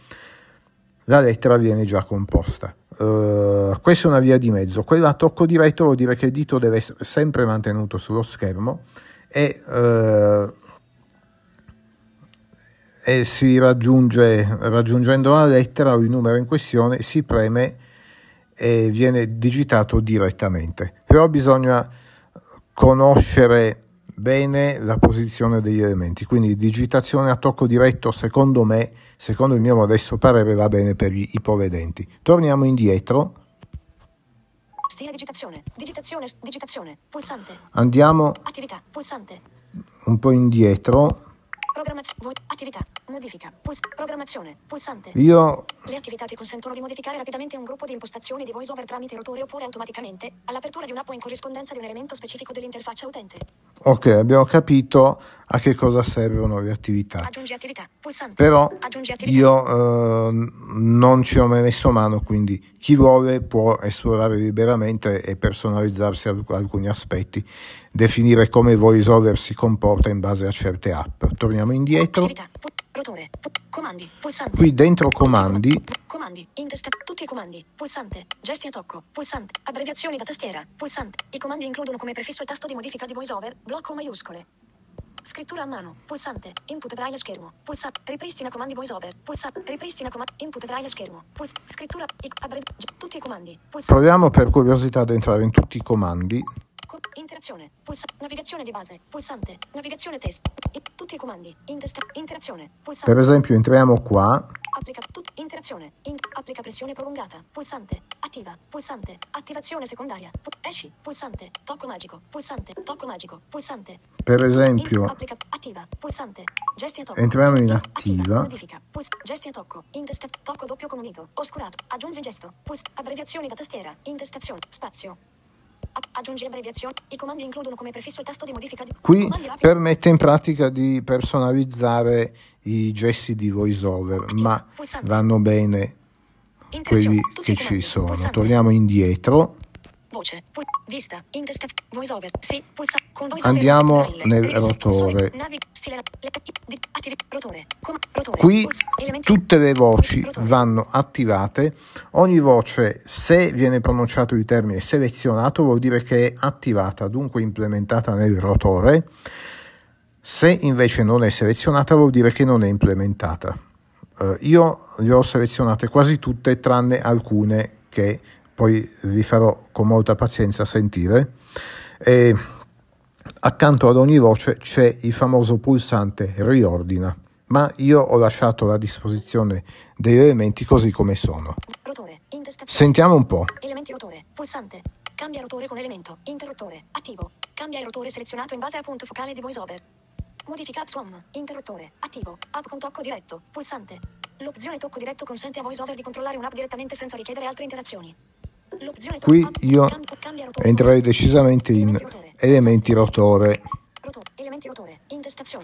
[SPEAKER 1] la lettera viene già composta. Eh, questa è una via di mezzo. Quella a tocco diretto vuol dire che il dito deve essere sempre mantenuto sullo schermo e, eh, e si raggiunge, raggiungendo la lettera o il numero in questione, si preme e viene digitato direttamente. Però bisogna conoscere bene la posizione degli elementi, quindi digitazione a tocco diretto secondo me, secondo il mio modesto parere va bene per gli ipovedenti. Torniamo indietro,
[SPEAKER 2] Stile digitazione. Digitazione. Digitazione. Pulsante.
[SPEAKER 1] andiamo
[SPEAKER 2] Attività. Pulsante.
[SPEAKER 1] un po' indietro,
[SPEAKER 2] Programmazione. Attività. Modifica. Puls- programmazione. Pulsante.
[SPEAKER 1] io
[SPEAKER 2] Le attività ti consentono di modificare rapidamente un gruppo di impostazioni di voiceover tramite rotore oppure automaticamente all'apertura di un'app o in corrispondenza di un elemento specifico dell'interfaccia utente.
[SPEAKER 1] ok abbiamo capito a che cosa servono le attività.
[SPEAKER 2] Aggiungi attività. Pulsante.
[SPEAKER 1] però
[SPEAKER 2] Aggiungi attività.
[SPEAKER 1] io eh, non ci ho mai messo mano, quindi chi vuole può esplorare liberamente e personalizzarsi alc- alcuni aspetti, definire come VoiceOver si comporta in base a certe app. Torniamo indietro,
[SPEAKER 2] rotore. Pu- comandi. Pulsante.
[SPEAKER 1] qui dentro comandi,
[SPEAKER 2] Comandi. In testa. Tutti i comandi. Pulsante. Gesti a tocco. Pulsante. Abbreviazioni da tastiera. Pulsante. I comandi includono come prefisso il tasto di modifica di voiceover, blocco maiuscole. Scrittura a mano. Pulsante. Input braille schermo. Pulsante. Ripristina comandi voiceover. Pulsante. Ripristina comandi. Input braille schermo. Puls- scrittura. I- abbrevi- tutti i comandi. Pulsante.
[SPEAKER 1] proviamo per curiosità ad entrare in tutti i comandi,
[SPEAKER 2] Co- interazione. Pulsante. Navigazione di base. Pulsante. Navigazione test. I- tutti i comandi. In testa. Interazione. Pulsante.
[SPEAKER 1] per esempio entriamo qua,
[SPEAKER 2] Applica tut- interazione. In- applica pressione prolungata. Pulsante. Attiva. Pulsante. Attivazione secondaria. Pu- esci. Pulsante. Tocco magico. Pulsante. Tocco magico. Pulsante.
[SPEAKER 1] per
[SPEAKER 2] In-
[SPEAKER 1] esempio
[SPEAKER 2] applica. Attiva. Pulsante. Gesti a tocco.
[SPEAKER 1] Entriamo in
[SPEAKER 2] In-
[SPEAKER 1] attiva.
[SPEAKER 2] Modifica. Puls- gesti a tocco. Intesta- tocco doppio con un dito. Oscurato. Aggiungi gesto. Puls- abbreviazioni da tastiera. Intestazione. Spazio. Aggiungi abbreviazioni. I comandi includono come prefisso il tasto di modifica di
[SPEAKER 1] qui permette in pratica di personalizzare i gesti di VoiceOver, ma vanno bene quelli che ci sono. Torniamo indietro.
[SPEAKER 2] Voce. Pul- vista. Intestazione. VoiceOver. Sì. Pulsa. Con VoiceOver.
[SPEAKER 1] Andiamo nel rotore. Qui tutte le voci vanno attivate. Ogni voce, se viene pronunciato il termine selezionato, vuol dire che è attivata, dunque implementata nel rotore. Se invece non è selezionata, vuol dire che non è implementata. Eh, io le ho selezionate quasi tutte, tranne alcune che poi vi farò con molta pazienza sentire. E accanto ad ogni voce c'è il famoso pulsante riordina, ma io ho lasciato a disposizione degli elementi così come sono.
[SPEAKER 2] Rotore.
[SPEAKER 1] Sentiamo un po'.
[SPEAKER 2] Elementi rotore. Pulsante. Cambia rotore con elemento. Interruttore. Attivo. Cambia il rotore selezionato in base al punto focale di VoiceOver. Modifica app swam. Interruttore. Attivo. App con tocco diretto. Pulsante. L'opzione tocco diretto consente a VoiceOver di controllare un'app direttamente senza richiedere altre interazioni.
[SPEAKER 1] Qui io entrerei decisamente in elementi rotore.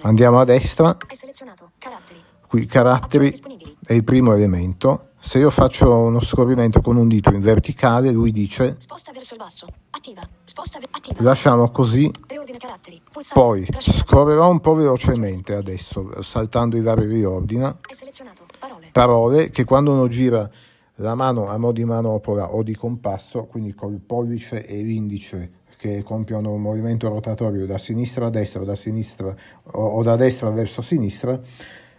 [SPEAKER 1] Andiamo a destra, qui caratteri è il primo elemento. Se io faccio uno scorrimento con un dito in verticale, lui dice lasciamo così. Poi scorrerò un po' velocemente adesso, saltando i vari riordina.
[SPEAKER 2] Parole
[SPEAKER 1] che quando uno gira la mano a mo' di manopola o di compasso, quindi col pollice e l'indice che compiono un movimento rotatorio da sinistra a destra o da sinistra o, o da destra verso sinistra,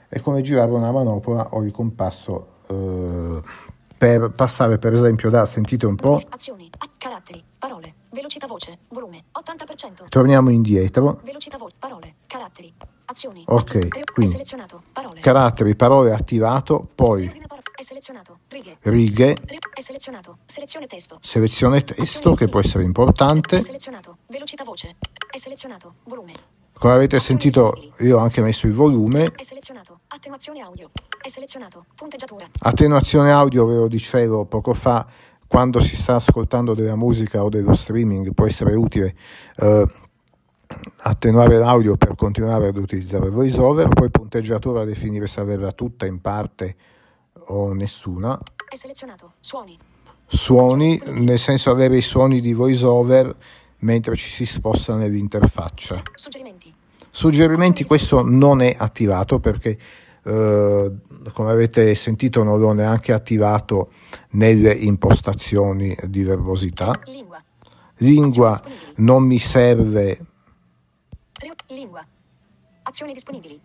[SPEAKER 1] è come girare una manopola o il compasso eh, per passare per esempio da, sentite un po',
[SPEAKER 2] Azioni. Caratteri. Parole. Velocità voce. Volume. 80%.
[SPEAKER 1] torniamo indietro,
[SPEAKER 2] Velocità voce. Parole. Caratteri. Azioni.
[SPEAKER 1] Ok, quindi- caratteri, parole attivato, poi
[SPEAKER 2] selezionato. Righe.
[SPEAKER 1] righe,
[SPEAKER 2] Ri- È selezionato. Selezione testo.
[SPEAKER 1] selezione testo che può essere importante.
[SPEAKER 2] È selezionato. Velocità voce. È selezionato. Volume.
[SPEAKER 1] Come avete sentito io ho anche messo il volume.
[SPEAKER 2] È selezionato. Attenuazione audio. È selezionato. Punteggiatura.
[SPEAKER 1] Attenuazione audio, ve lo dicevo poco fa, quando si sta ascoltando della musica o dello streaming può essere utile eh, attenuare l'audio per continuare ad utilizzare VoiceOver, poi punteggiatura definire se averla tutta in parte o nessuna,
[SPEAKER 2] È selezionato. Suoni.
[SPEAKER 1] suoni, nel senso avere i suoni di VoiceOver mentre ci si sposta nell'interfaccia.
[SPEAKER 2] Suggerimenti.
[SPEAKER 1] Suggerimenti questo non è attivato perché eh, come avete sentito non l'ho neanche attivato nelle impostazioni di verbosità.
[SPEAKER 2] Lingua.
[SPEAKER 1] Lingua non mi serve
[SPEAKER 2] Lingua. Azioni disponibili.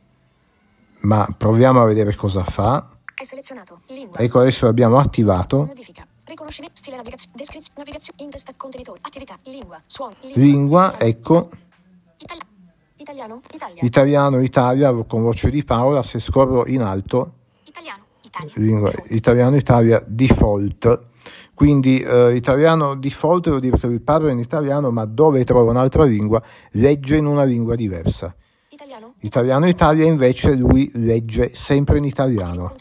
[SPEAKER 1] ma proviamo a vedere cosa fa.
[SPEAKER 2] È selezionato. Lingua.
[SPEAKER 1] Ecco adesso l'abbiamo attivato.
[SPEAKER 2] Modifica. Riconoscimento. Stile navigazione. Descrizione. Navigazione. Intesta. Contenitore. Attività. Lingua. Suoni.
[SPEAKER 1] Lingua, ecco,
[SPEAKER 2] Itali- Italiano. Italia.
[SPEAKER 1] italiano, Italia con voce di Paola, se scorro in alto
[SPEAKER 2] Italiano. Italia.
[SPEAKER 1] lingua italiano Italia default. Quindi eh, italiano default vuol dire che lui parla in italiano, ma dove trova un'altra lingua legge in una lingua diversa.
[SPEAKER 2] Italiano.
[SPEAKER 1] Italiano Italia invece lui legge sempre in italiano.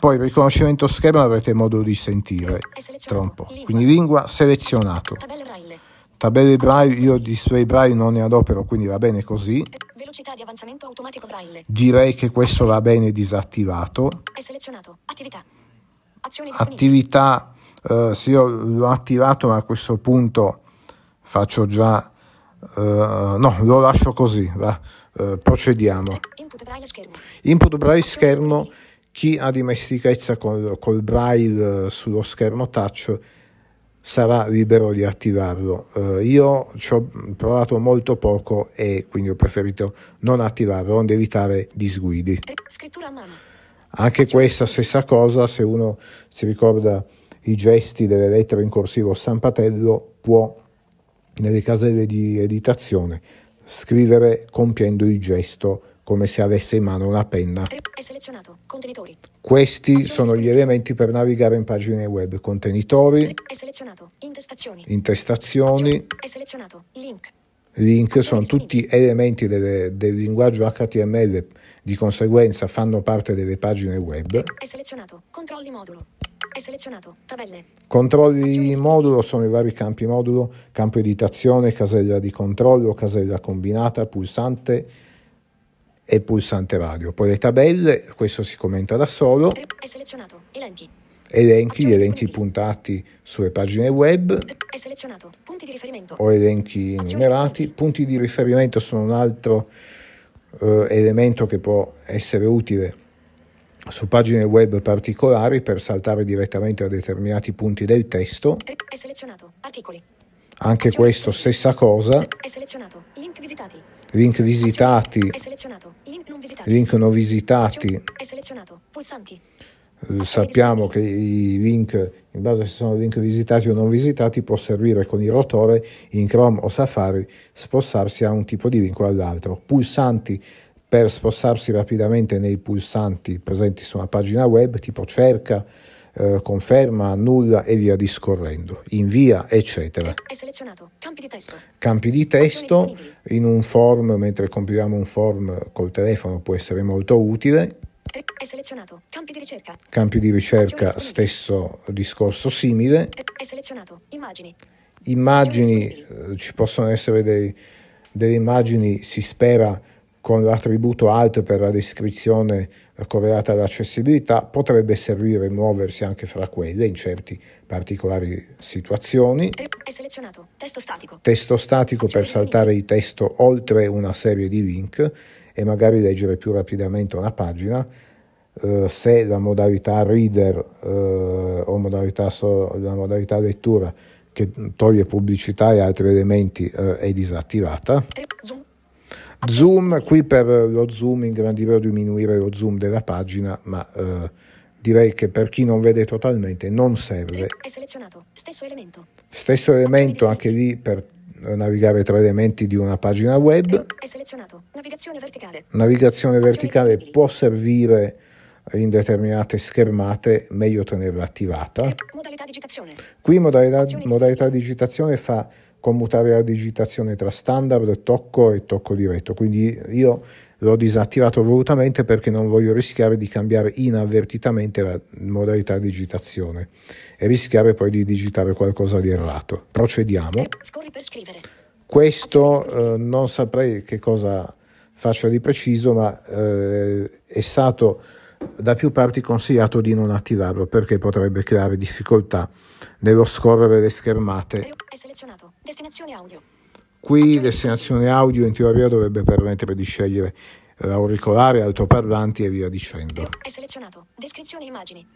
[SPEAKER 1] Poi riconoscimento schermo avrete modo di sentire tra un po'. Quindi lingua selezionato.
[SPEAKER 2] Tabelle braille.
[SPEAKER 1] Io display braille non ne adopero, quindi va bene così.
[SPEAKER 2] Velocità di avanzamento automatico braille.
[SPEAKER 1] Direi che questo va bene disattivato.
[SPEAKER 2] È selezionato. Attività. Azioni.
[SPEAKER 1] Attività, eh, sì, io l'ho attivato, ma a questo punto faccio già... eh, no, lo lascio così, va. Eh, procediamo.
[SPEAKER 2] Input braille schermo.
[SPEAKER 1] Chi ha dimestichezza col, col braille eh, sullo schermo touch sarà libero di attivarlo. Eh, io ci ho provato molto poco e quindi ho preferito non attivarlo, onde evitare disguidi. Anche questa stessa cosa, se uno si ricorda i gesti delle lettere in corsivo stampatello, può nelle caselle di editazione scrivere compiendo il gesto come se avesse in mano una penna. Questi sono gli elementi per navigare in pagine web, contenitori.
[SPEAKER 2] Intestazioni.
[SPEAKER 1] intestazioni.
[SPEAKER 2] Link.
[SPEAKER 1] link, sono tutti elementi delle- del linguaggio HTML, di conseguenza fanno parte delle pagine web.
[SPEAKER 2] Controlli modulo. È selezionato. Tabelle.
[SPEAKER 1] Controlli modulo sono i vari campi modulo, campo editazione, casella di controllo, casella combinata, pulsante e pulsante radio. Poi le tabelle, questo si commenta da solo,
[SPEAKER 2] È selezionato. Elenchi.
[SPEAKER 1] elenchi, gli elenchi puntati sulle pagine web
[SPEAKER 2] È selezionato. Punti di riferimento.
[SPEAKER 1] o elenchi numerati. Punti di riferimento sono un altro eh, elemento che può essere utile su pagine web particolari per saltare direttamente a determinati punti del testo.
[SPEAKER 2] È selezionato. Articoli.
[SPEAKER 1] Anche questo stessa cosa.
[SPEAKER 2] È selezionato. Link visitati.
[SPEAKER 1] Link visitati.
[SPEAKER 2] Link non visitati.
[SPEAKER 1] Eh, Sappiamo che i link, in base a se sono link visitati o non visitati, può servire con il rotore in Chrome o Safari spostarsi da un tipo di link o all'altro. Pulsanti per spostarsi rapidamente nei pulsanti presenti su una pagina web, tipo cerca, eh, conferma, annulla e via discorrendo, invia, eccetera.
[SPEAKER 2] È selezionato. Campi di testo.
[SPEAKER 1] campi di testo in un form mentre compiliamo un form col telefono può essere molto utile
[SPEAKER 2] È selezionato. Campi di ricerca.
[SPEAKER 1] campi di ricerca stesso discorso simile
[SPEAKER 2] È selezionato. Immagini.
[SPEAKER 1] immagini eh, ci possono essere dei- delle immagini si spera con l'attributo alt per la descrizione eh, correlata all'accessibilità potrebbe servire muoversi anche fra quelle in certe particolari situazioni
[SPEAKER 2] Ri- È selezionato. Testo statico.
[SPEAKER 1] testo statico per saltare il testo oltre una serie di link e magari leggere più rapidamente una pagina. Eh, se la modalità reader eh, o modalità so- la modalità lettura che toglie pubblicità e altri elementi eh, è disattivata.
[SPEAKER 2] Zoom.
[SPEAKER 1] Zoom, qui per lo zoom ingrandire o diminuire lo zoom della pagina, ma eh, direi che per chi non vede totalmente non serve.
[SPEAKER 2] Stesso elemento.
[SPEAKER 1] Stesso elemento anche lì per navigare tra elementi di una pagina web.
[SPEAKER 2] Navigazione verticale.
[SPEAKER 1] Navigazione verticale può servire in determinate schermate, meglio tenerla attivata.
[SPEAKER 2] Modalità digitazione.
[SPEAKER 1] Qui modalità, modalità digitazione fa commutare la digitazione tra standard, tocco e tocco diretto, quindi io l'ho disattivato volutamente perché non voglio rischiare di cambiare inavvertitamente la modalità digitazione e rischiare poi di digitare qualcosa di errato. Procediamo.
[SPEAKER 2] Scrivere.
[SPEAKER 1] Questo eh, non saprei che cosa faccia di preciso, ma eh, è stato da più parti consigliato di non attivarlo perché potrebbe creare difficoltà nello scorrere le schermate.
[SPEAKER 2] Destinazione audio.
[SPEAKER 1] Qui destinazione audio in teoria dovrebbe permettere di scegliere auricolare, altoparlanti e via dicendo.
[SPEAKER 2] Descrizione immagini.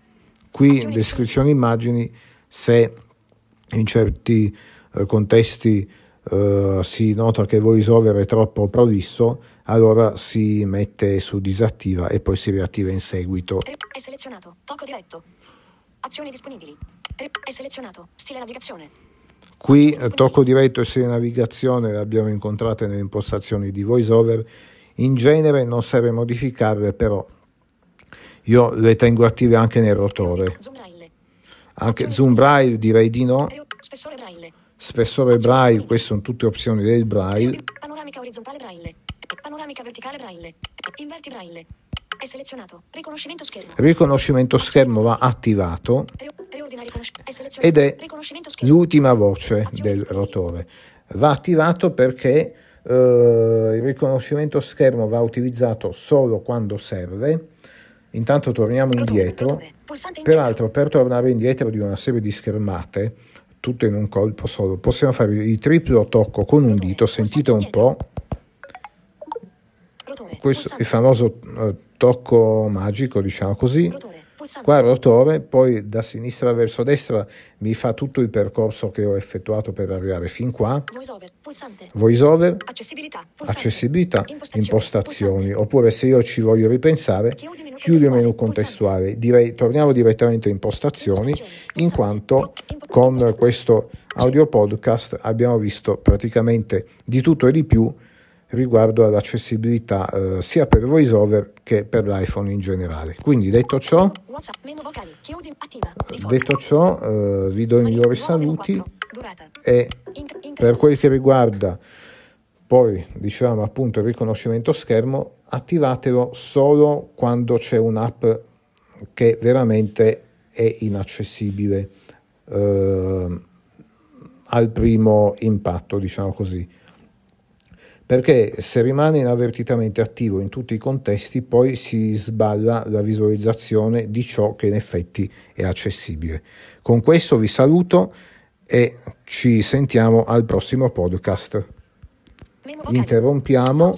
[SPEAKER 1] Qui descrizione immagini se in certi eh, contesti eh, si nota che VoiceOver è troppo prolisso, allora si mette su disattiva e poi si riattiva in seguito.
[SPEAKER 2] È selezionato. Tocco diretto. Azioni disponibili. È selezionato. Stile navigazione.
[SPEAKER 1] Qui eh, tocco diretto e stile navigazione le abbiamo incontrate nelle impostazioni di VoiceOver. In genere non serve modificarle, però io le tengo attive anche nel rotore. Anche zoom braille direi di no.
[SPEAKER 2] Spessore braille.
[SPEAKER 1] Spessore braille, queste sono tutte opzioni del braille.
[SPEAKER 2] Panoramica orizzontale braille. Panoramica verticale braille. Inverti braille. È selezionato. Riconoscimento schermo.
[SPEAKER 1] Riconoscimento schermo va attivato ed è l'ultima voce del rotore. Va attivato perché eh, il riconoscimento schermo va utilizzato solo quando serve. Intanto torniamo indietro. Peraltro, per tornare indietro di una serie di schermate, tutte in un colpo solo, possiamo fare il triplo tocco con un dito. Sentite un po'. Questo è il famoso eh, tocco magico, diciamo così. Qua il rotore, poi da sinistra verso destra mi fa tutto il percorso che ho effettuato per arrivare fin qua.
[SPEAKER 2] Pulsante.
[SPEAKER 1] VoiceOver,
[SPEAKER 2] Accessibilità.
[SPEAKER 1] Accessibilità,
[SPEAKER 2] Impostazioni.
[SPEAKER 1] oppure se io ci voglio ripensare,
[SPEAKER 2] Chiudi
[SPEAKER 1] chiudi il menu
[SPEAKER 2] contestuale.
[SPEAKER 1] contestuale. Direi torniamo direttamente a impostazioni, in quanto con questo audio podcast abbiamo visto praticamente di tutto e di più riguardo all'accessibilità eh, sia per VoiceOver che per l'iPhone in generale. Quindi detto ciò.
[SPEAKER 2] Default.
[SPEAKER 1] detto ciò eh, vi do i migliori saluti
[SPEAKER 2] 4. Durata.
[SPEAKER 1] e per quel che riguarda poi diciamo appunto il riconoscimento schermo, attivatelo solo quando c'è un'app che veramente è inaccessibile eh, al primo impatto, diciamo così. Perché se rimane inavvertitamente attivo in tutti i contesti, poi si sballa la visualizzazione di ciò che in effetti è accessibile. Con questo vi saluto e ci sentiamo al prossimo podcast. Interrompiamo.